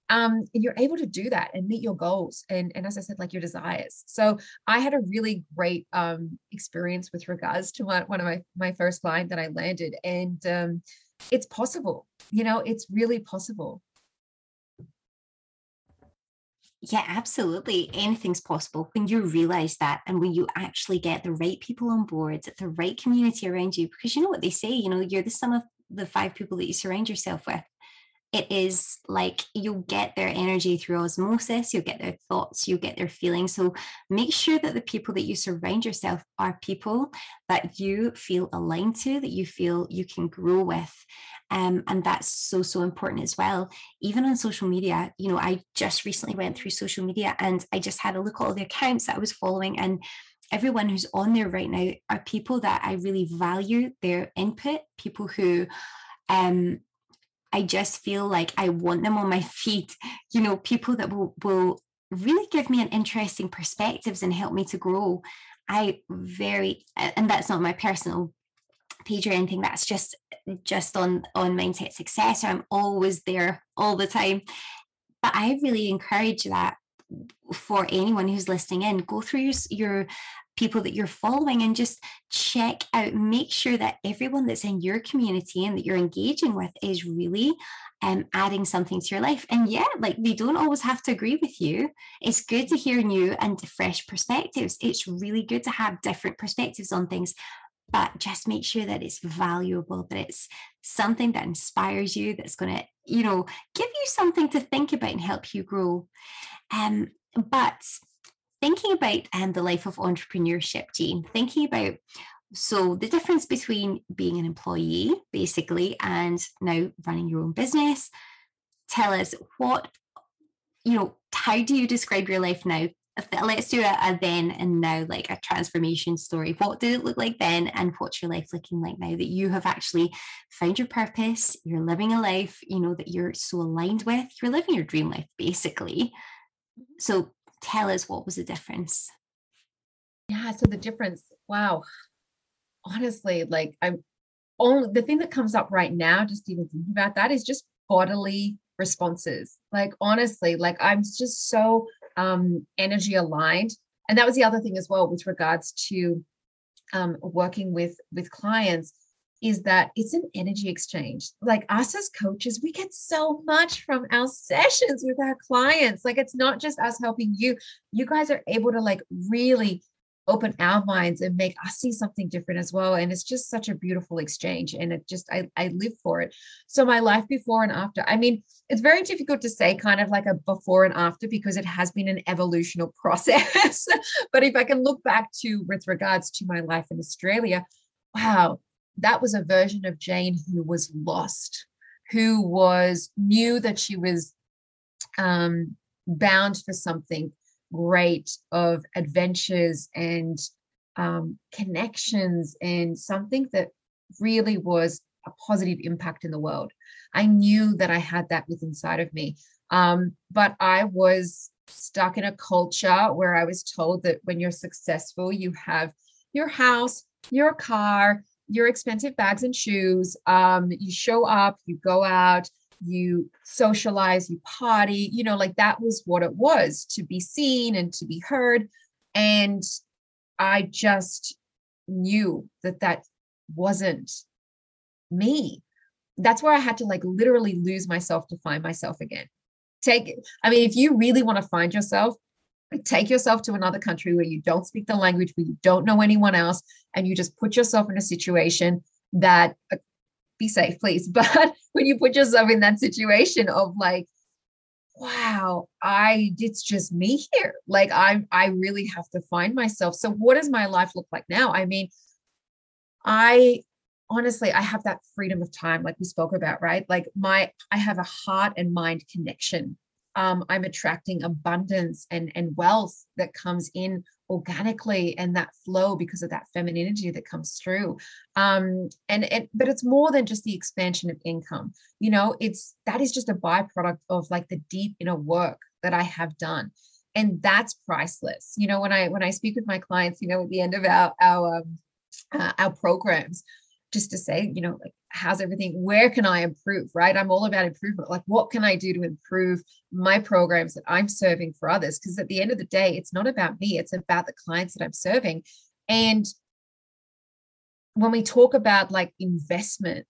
Um, and you're able to do that and meet your goals and, and as I said, like your desires. So I had a really great um, experience with regards to my, one of my my first client that I landed, and um, it's possible. You know, it's really possible. Yeah, absolutely. Anything's possible when you realize that and when you actually get the right people on board, the right community around you. Because you know what they say, you know, you're the sum of the five people that you surround yourself with it is like you'll get their energy through osmosis, you'll get their thoughts, you'll get their feelings. So make sure that the people that you surround yourself are people that you feel aligned to, that you feel you can grow with. Um, and that's so, so important as well. Even on social media, you know, I just recently went through social media and I just had a look at all the accounts that I was following and everyone who's on there right now are people that I really value their input, people who um, I just feel like I want them on my feet, you know, people that will will really give me an interesting perspectives and help me to grow. I very and that's not my personal page or anything that's just just on on mindset success. I'm always there all the time. But i really encourage that for anyone who's listening in go through your, your people that you're following and just check out, make sure that everyone that's in your community and that you're engaging with is really um, adding something to your life. And yeah, like they don't always have to agree with you. It's good to hear new and fresh perspectives. It's really good to have different perspectives on things, but just make sure that it's valuable, that it's something that inspires you, that's going to, you know, give you something to think about and help you grow. Um, but thinking about um, the life of entrepreneurship, Jane, thinking about so the difference between being an employee, basically, and now running your own business. Tell us what, you know, how do you describe your life now? Let's do a, a then and now, like a transformation story. What did it look like then, and what's your life looking like now that you have actually found your purpose? You're living a life, you know, that you're so aligned with. You're living your dream life, basically. So tell us what was the difference. Yeah, so the difference, wow. Honestly, like I'm only the thing that comes up right now, just even thinking about that, is just bodily responses. Like honestly, like I'm just so um energy aligned. And that was the other thing as well with regards to um working with with clients is that it's an energy exchange. Like us as coaches, we get so much from our sessions with our clients. Like it's not just us helping you. You guys are able to like really open our minds and make us see something different as well. And it's just such a beautiful exchange. And it just, I, I live for it. So my life before and after, I mean, it's very difficult to say kind of like a before and after because it has been an evolutional process. but if I can look back to with regards to my life in Australia, wow, that was a version of Jane who was lost, who was knew that she was um, bound for something great of adventures and um, connections and something that really was a positive impact in the world. I knew that I had that within inside of me. Um, but I was stuck in a culture where I was told that when you're successful, you have your house, your car, your expensive bags and shoes. Um, you show up, you go out, you socialize, you party, you know, like that was what it was to be seen and to be heard. And I just knew that that wasn't me. That's where I had to like literally lose myself to find myself again. Take, I mean, if you really want to find yourself, take yourself to another country where you don't speak the language, where you don't know anyone else, and you just put yourself in a situation that uh, be safe, please. But when you put yourself in that situation of like, wow, I it's just me here. Like I I really have to find myself. So what does my life look like now? I mean, I honestly I have that freedom of time like we spoke about, right? Like my I have a heart and mind connection um, I'm attracting abundance and, and wealth that comes in organically and that flow because of that femininity that comes through. Um and it but it's more than just the expansion of income. You know it's that is just a byproduct of like the deep inner work that i have done. And that's priceless. You know when i when i speak with my clients you know at the end of our our um, uh, our programs just to say, you know, like, how's everything? Where can I improve? Right. I'm all about improvement. Like, what can I do to improve my programs that I'm serving for others? Because at the end of the day, it's not about me, it's about the clients that I'm serving. And when we talk about like investment,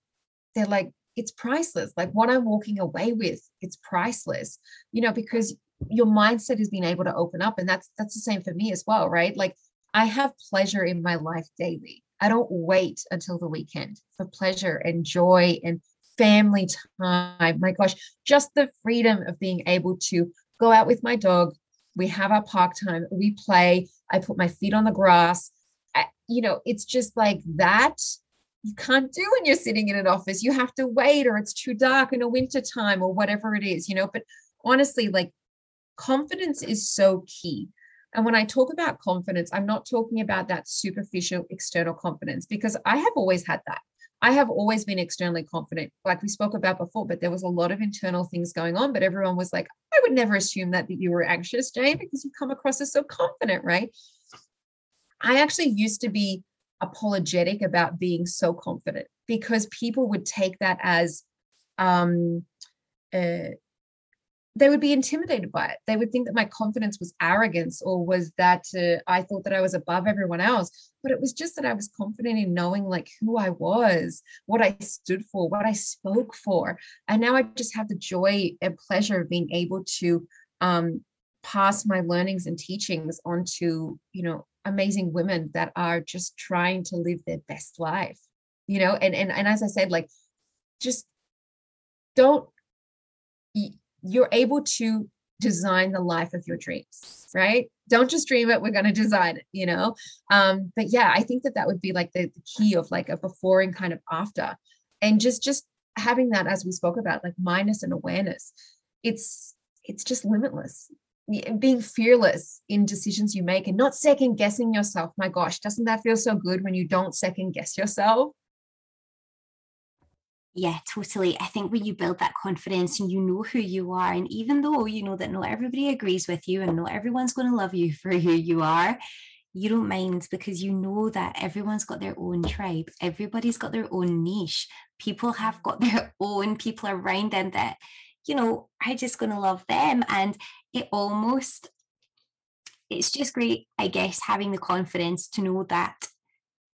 they're like, it's priceless. Like what I'm walking away with, it's priceless, you know, because your mindset has been able to open up. And that's that's the same for me as well, right? Like I have pleasure in my life daily. I don't wait until the weekend for pleasure and joy and family time. My gosh, just the freedom of being able to go out with my dog. We have our park time, we play. I put my feet on the grass. I, you know, it's just like that you can't do when you're sitting in an office. You have to wait, or it's too dark in a winter time, or whatever it is, you know. But honestly, like confidence is so key. And when I talk about confidence, I'm not talking about that superficial external confidence because I have always had that. I have always been externally confident, like we spoke about before, but there was a lot of internal things going on. But everyone was like, I would never assume that, that you were anxious, Jane, because you come across as so confident, right? I actually used to be apologetic about being so confident because people would take that as um, uh, they would be intimidated by it. They would think that my confidence was arrogance or was that uh, I thought that I was above everyone else. But it was just that I was confident in knowing like who I was, what I stood for, what I spoke for. And now I just have the joy and pleasure of being able to um, pass my learnings and teachings on to, you know, amazing women that are just trying to live their best life, you know, and, and, and as I said, like, just don't you're able to design the life of your dreams right? Don't just dream it we're going to design it you know? Um but yeah i think that that would be like the, the key of like a before and kind of after. And just just having that as we spoke about like and awareness it's it's just limitless. Being fearless in decisions you make and not second guessing yourself. My gosh doesn't that feel so good when you don't second guess yourself yeah, totally. I think when you build that confidence and you know who you are, and even though you know that not everybody agrees with you and not everyone's going to love you for who you are, you don't mind because you know that everyone's got their own tribe, everybody's got their own niche. People have got their own people around them that, you know, are just going to love them. And it almost, it's just great, I guess, having the confidence to know that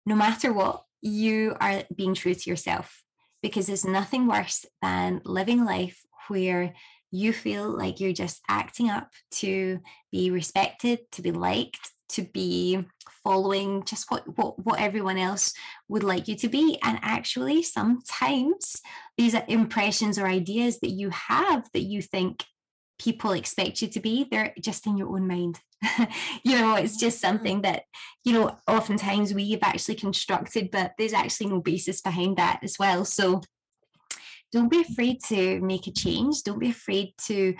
no matter what, you are being true to yourself because there's nothing worse than living life where you feel like you're just acting up to be respected, to be liked, to be following just what, what what everyone else would like you to be. And actually sometimes these are impressions or ideas that you have that you think people expect you to be they're just in your own mind. You know it's just mm-hmm. something that you know oftentimes we've actually constructed but there's actually no basis behind that as well. So don't be afraid to make a change. Don't be afraid to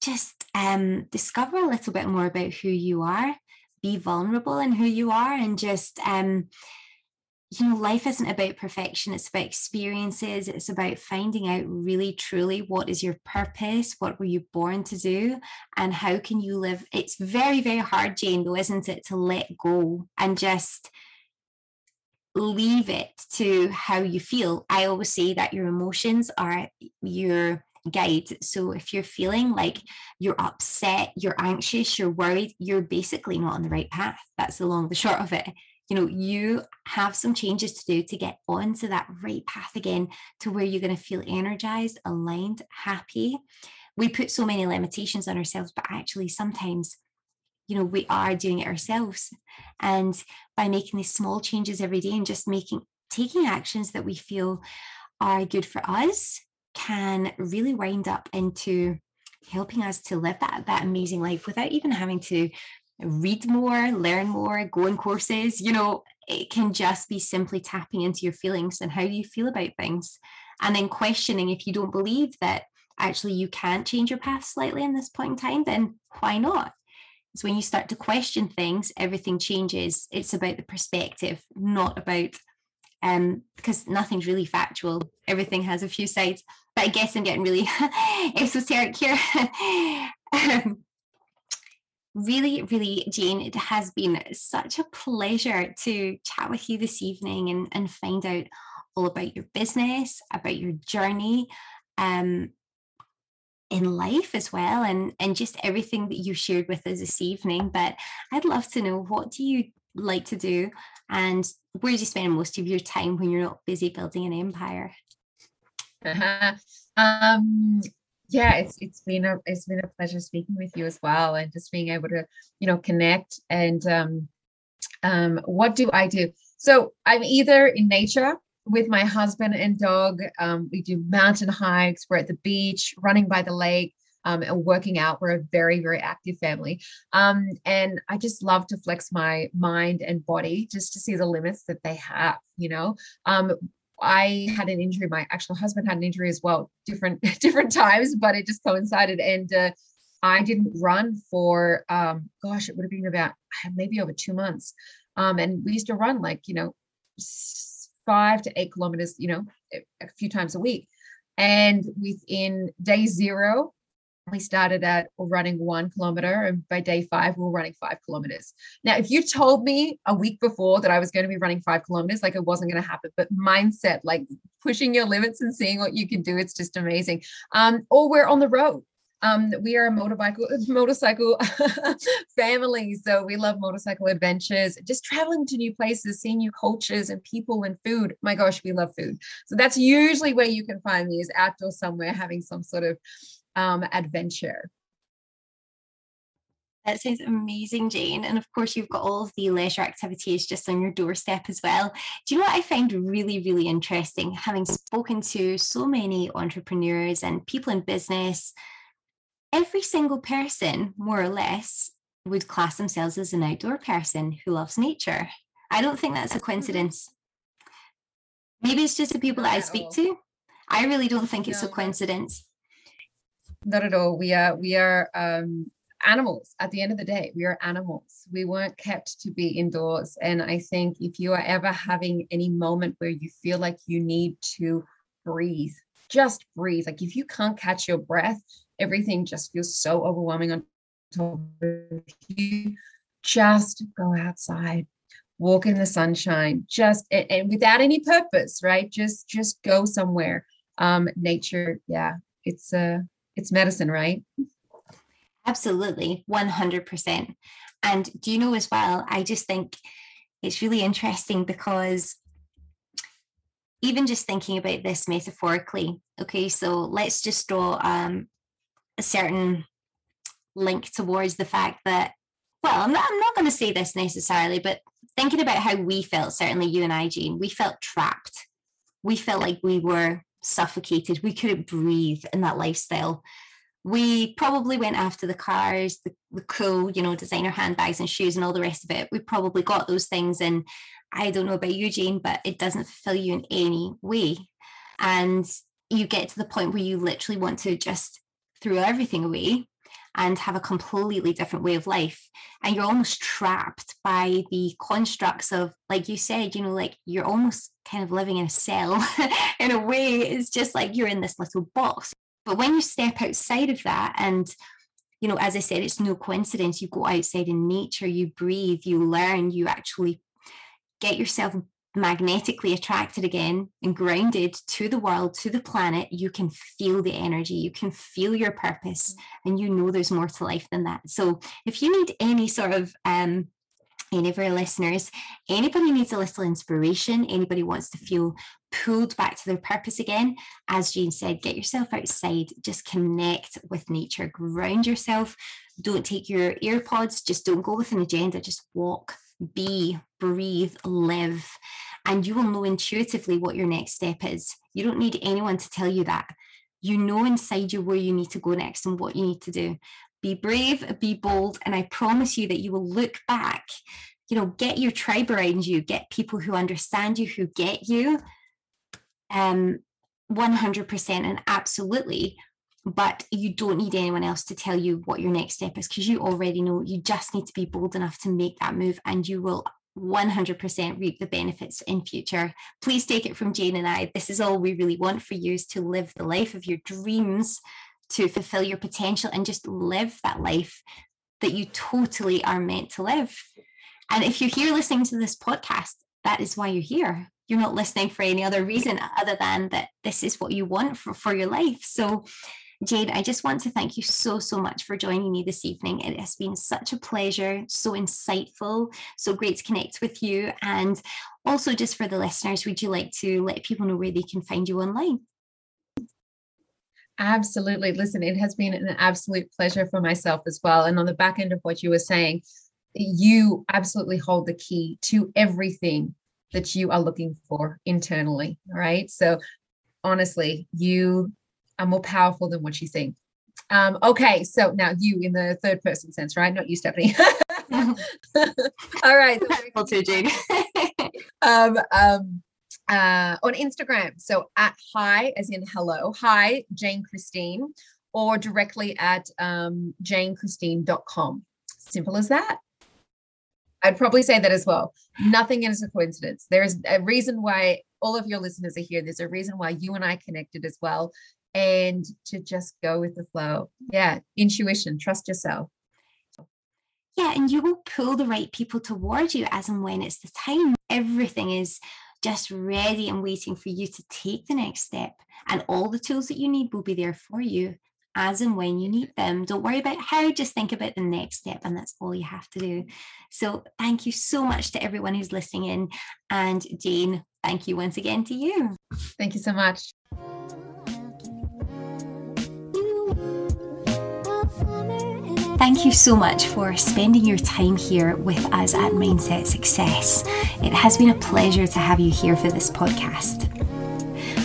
just um, discover a little bit more about who you are. Be vulnerable in who you are and just um, you know life isn't about perfection it's about experiences it's about finding out really truly what is your purpose what were you born to do and how can you live it's very very hard jane though isn't it to let go and just leave it to how you feel. I always say that your emotions are your guide so if you're feeling like you're upset you're anxious you're worried you're basically not on the right path. That's the long the short of it you know you have some changes to do to get onto that right path again to where you're going to feel energized aligned happy. We put so many limitations on ourselves but actually sometimes you know we are doing it ourselves. And by making these small changes every day and just making taking actions that we feel are good for us can really wind up into helping us to live that that amazing life without even having to read more, learn more, go on courses. You know, it can just be simply tapping into your feelings and how you feel about things. And then questioning if you don't believe that actually you can't change your path slightly in this point in time, then why not? It's when you start to question things, everything changes. It's about the perspective, not about um because nothing's really factual. Everything has a few sides. But I guess I'm getting really esoteric here. um, really, really, Jane, it has been such a pleasure to chat with you this evening and, and find out all about your business, about your journey um, in life as well, and, and just everything that you shared with us this evening. But I'd love to know what do you like to do and where do you spend most of your time when you're not busy building an empire? Uh-huh. Um, yeah it's it's been a it's been a pleasure speaking with you as well and just being able to you know connect and um um what do i do? So i'm either in nature with my husband and dog um, we do mountain hikes we're at the beach running by the lake um, and working out we're a very very active family um, and i just love to flex my mind and body just to see the limits that they have you know um, I had an injury. My actual husband had an injury as well, different different times, but it just coincided. And uh, I didn't run for, um, gosh, it would have been about maybe over two months. Um, and we used to run like you know five to eight kilometers, you know, a few times a week. And within day zero, we started at running one kilometer and by day five we were running five kilometers. Now if you told me a week before that i was going to be running five kilometers like it wasn't going to happen. But mindset like pushing your limits and seeing what you can do it's just amazing. Um, or we're on the road. Um, we are a motorbike motorcycle family so we love motorcycle adventures. Just traveling to new places seeing new cultures and people and food. My gosh we love food. So that's usually where you can find me is outdoor somewhere having some sort of um, adventure. That sounds amazing, Jane. And of course, you've got all of the leisure activities just on your doorstep as well. Do you know what I find really, really interesting? Having spoken to so many entrepreneurs and people in business, every single person, more or less, would class themselves as an outdoor person who loves nature. I don't think that's a coincidence. Maybe it's just the people that I speak to. I really don't think it's a coincidence not at all. We are we are um, animals. At the end of the day, we are animals. We weren't kept to be indoors. And I think if you are ever having any moment where you feel like you need to breathe, just breathe. Like if you can't catch your breath, everything just feels so overwhelming on top of you. Just go outside, walk in the sunshine, just and, without any purpose, right? Just just go somewhere. Um, nature, yeah, it's a it's medicine, right? Absolutely, 100%. And do you know as well, I just think it's really interesting because even just thinking about this metaphorically, okay, so let's just draw um, a certain link towards the fact that, well, I'm not, I'm not going to say this necessarily, but thinking about how we felt, certainly you and I, Jane, we felt trapped. We felt like we were suffocated. We couldn't breathe in that lifestyle. We probably went after the cars, the, the cool, you know, designer handbags and shoes and all the rest of it. We probably got those things. And I don't know about you, Jane, but it doesn't fulfill you in any way. And you get to the point where you literally want to just throw everything away and have a completely different way of life. And you're almost trapped by the constructs of, like you said, you know, like you're almost kind of living in a cell in a way. It's just like you're in this little box. But when you step outside of that, and you know, as I said, it's no coincidence. You go outside in nature, you breathe, you learn, you actually get yourself magnetically attracted again and grounded to the world, to the planet, you can feel the energy, you can feel your purpose, and you know there's more to life than that. So, if you need any sort of um, any of our listeners, anybody needs a little inspiration, anybody wants to feel pulled back to their purpose again, as Jane said, get yourself outside, just connect with nature, ground yourself. Don't take your earpods, just don't go with an agenda, just walk be, breathe, live, and you will know intuitively what your next step is. You don't need anyone to tell you that. You know inside you where you need to go next and what you need to do. Be brave, be bold, and I promise you that you will look back. You know, get your tribe around you, get people who understand you, who get you. Um, 100% and absolutely but you don't need anyone else to tell you what your next step is because you already know you just need to be bold enough to make that move and you will 100% reap the benefits in future. Please take it from jane and i this is all we really want for you is to live the life of your dreams to fulfill your potential and just live that life that you totally are meant to live. And if you're here listening to this podcast that is why you're here. You're not listening for any other reason other than that this is what you want for, for your life. So Jade, I just want to thank you so, so much for joining me this evening. It has been such a pleasure, so insightful, so great to connect with you. And also, just for the listeners, would you like to let people know where they can find you online? Absolutely. Listen, it has been an absolute pleasure for myself as well. And on the back end of what you were saying, you absolutely hold the key to everything that you are looking for internally. All right. So honestly, you are more powerful than what you think. Um, okay, so now you in the third person sense, right? Not you, Stephanie. All right. So too, Jane. um, um, uh, on Instagram, so at hi, as in hello, hi, Jane Christine, or directly at um, janechristine.com. Simple as that. I'd probably say that as well. Nothing is a coincidence. There is a reason why all of your listeners are here. There's a reason why you and I connected as well and to just go with the flow. Yeah, intuition, trust yourself. Yeah, and you will pull the right people towards you as and when it's the time. Everything is just ready and waiting for you to take the next step. And all the tools that you need will be there for you as and when you need them. Don't worry about how, just think about the next step, and that's all you have to do. So, thank you so much to everyone who's listening in. And Jane, thank you once again to you. Thank you so much. Thank you so much for spending your time here with us at Mindset Success. It has been a pleasure to have you here for this podcast.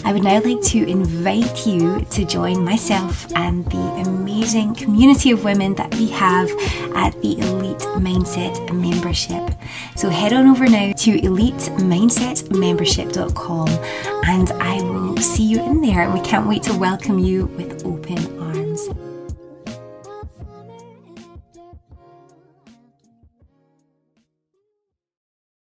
I would now like to invite you to join myself and the amazing community of women that we have at the Elite Mindset membership. So head on over now to elitemindsetmembership.com and I will see you in there. And we can't wait to welcome you with open.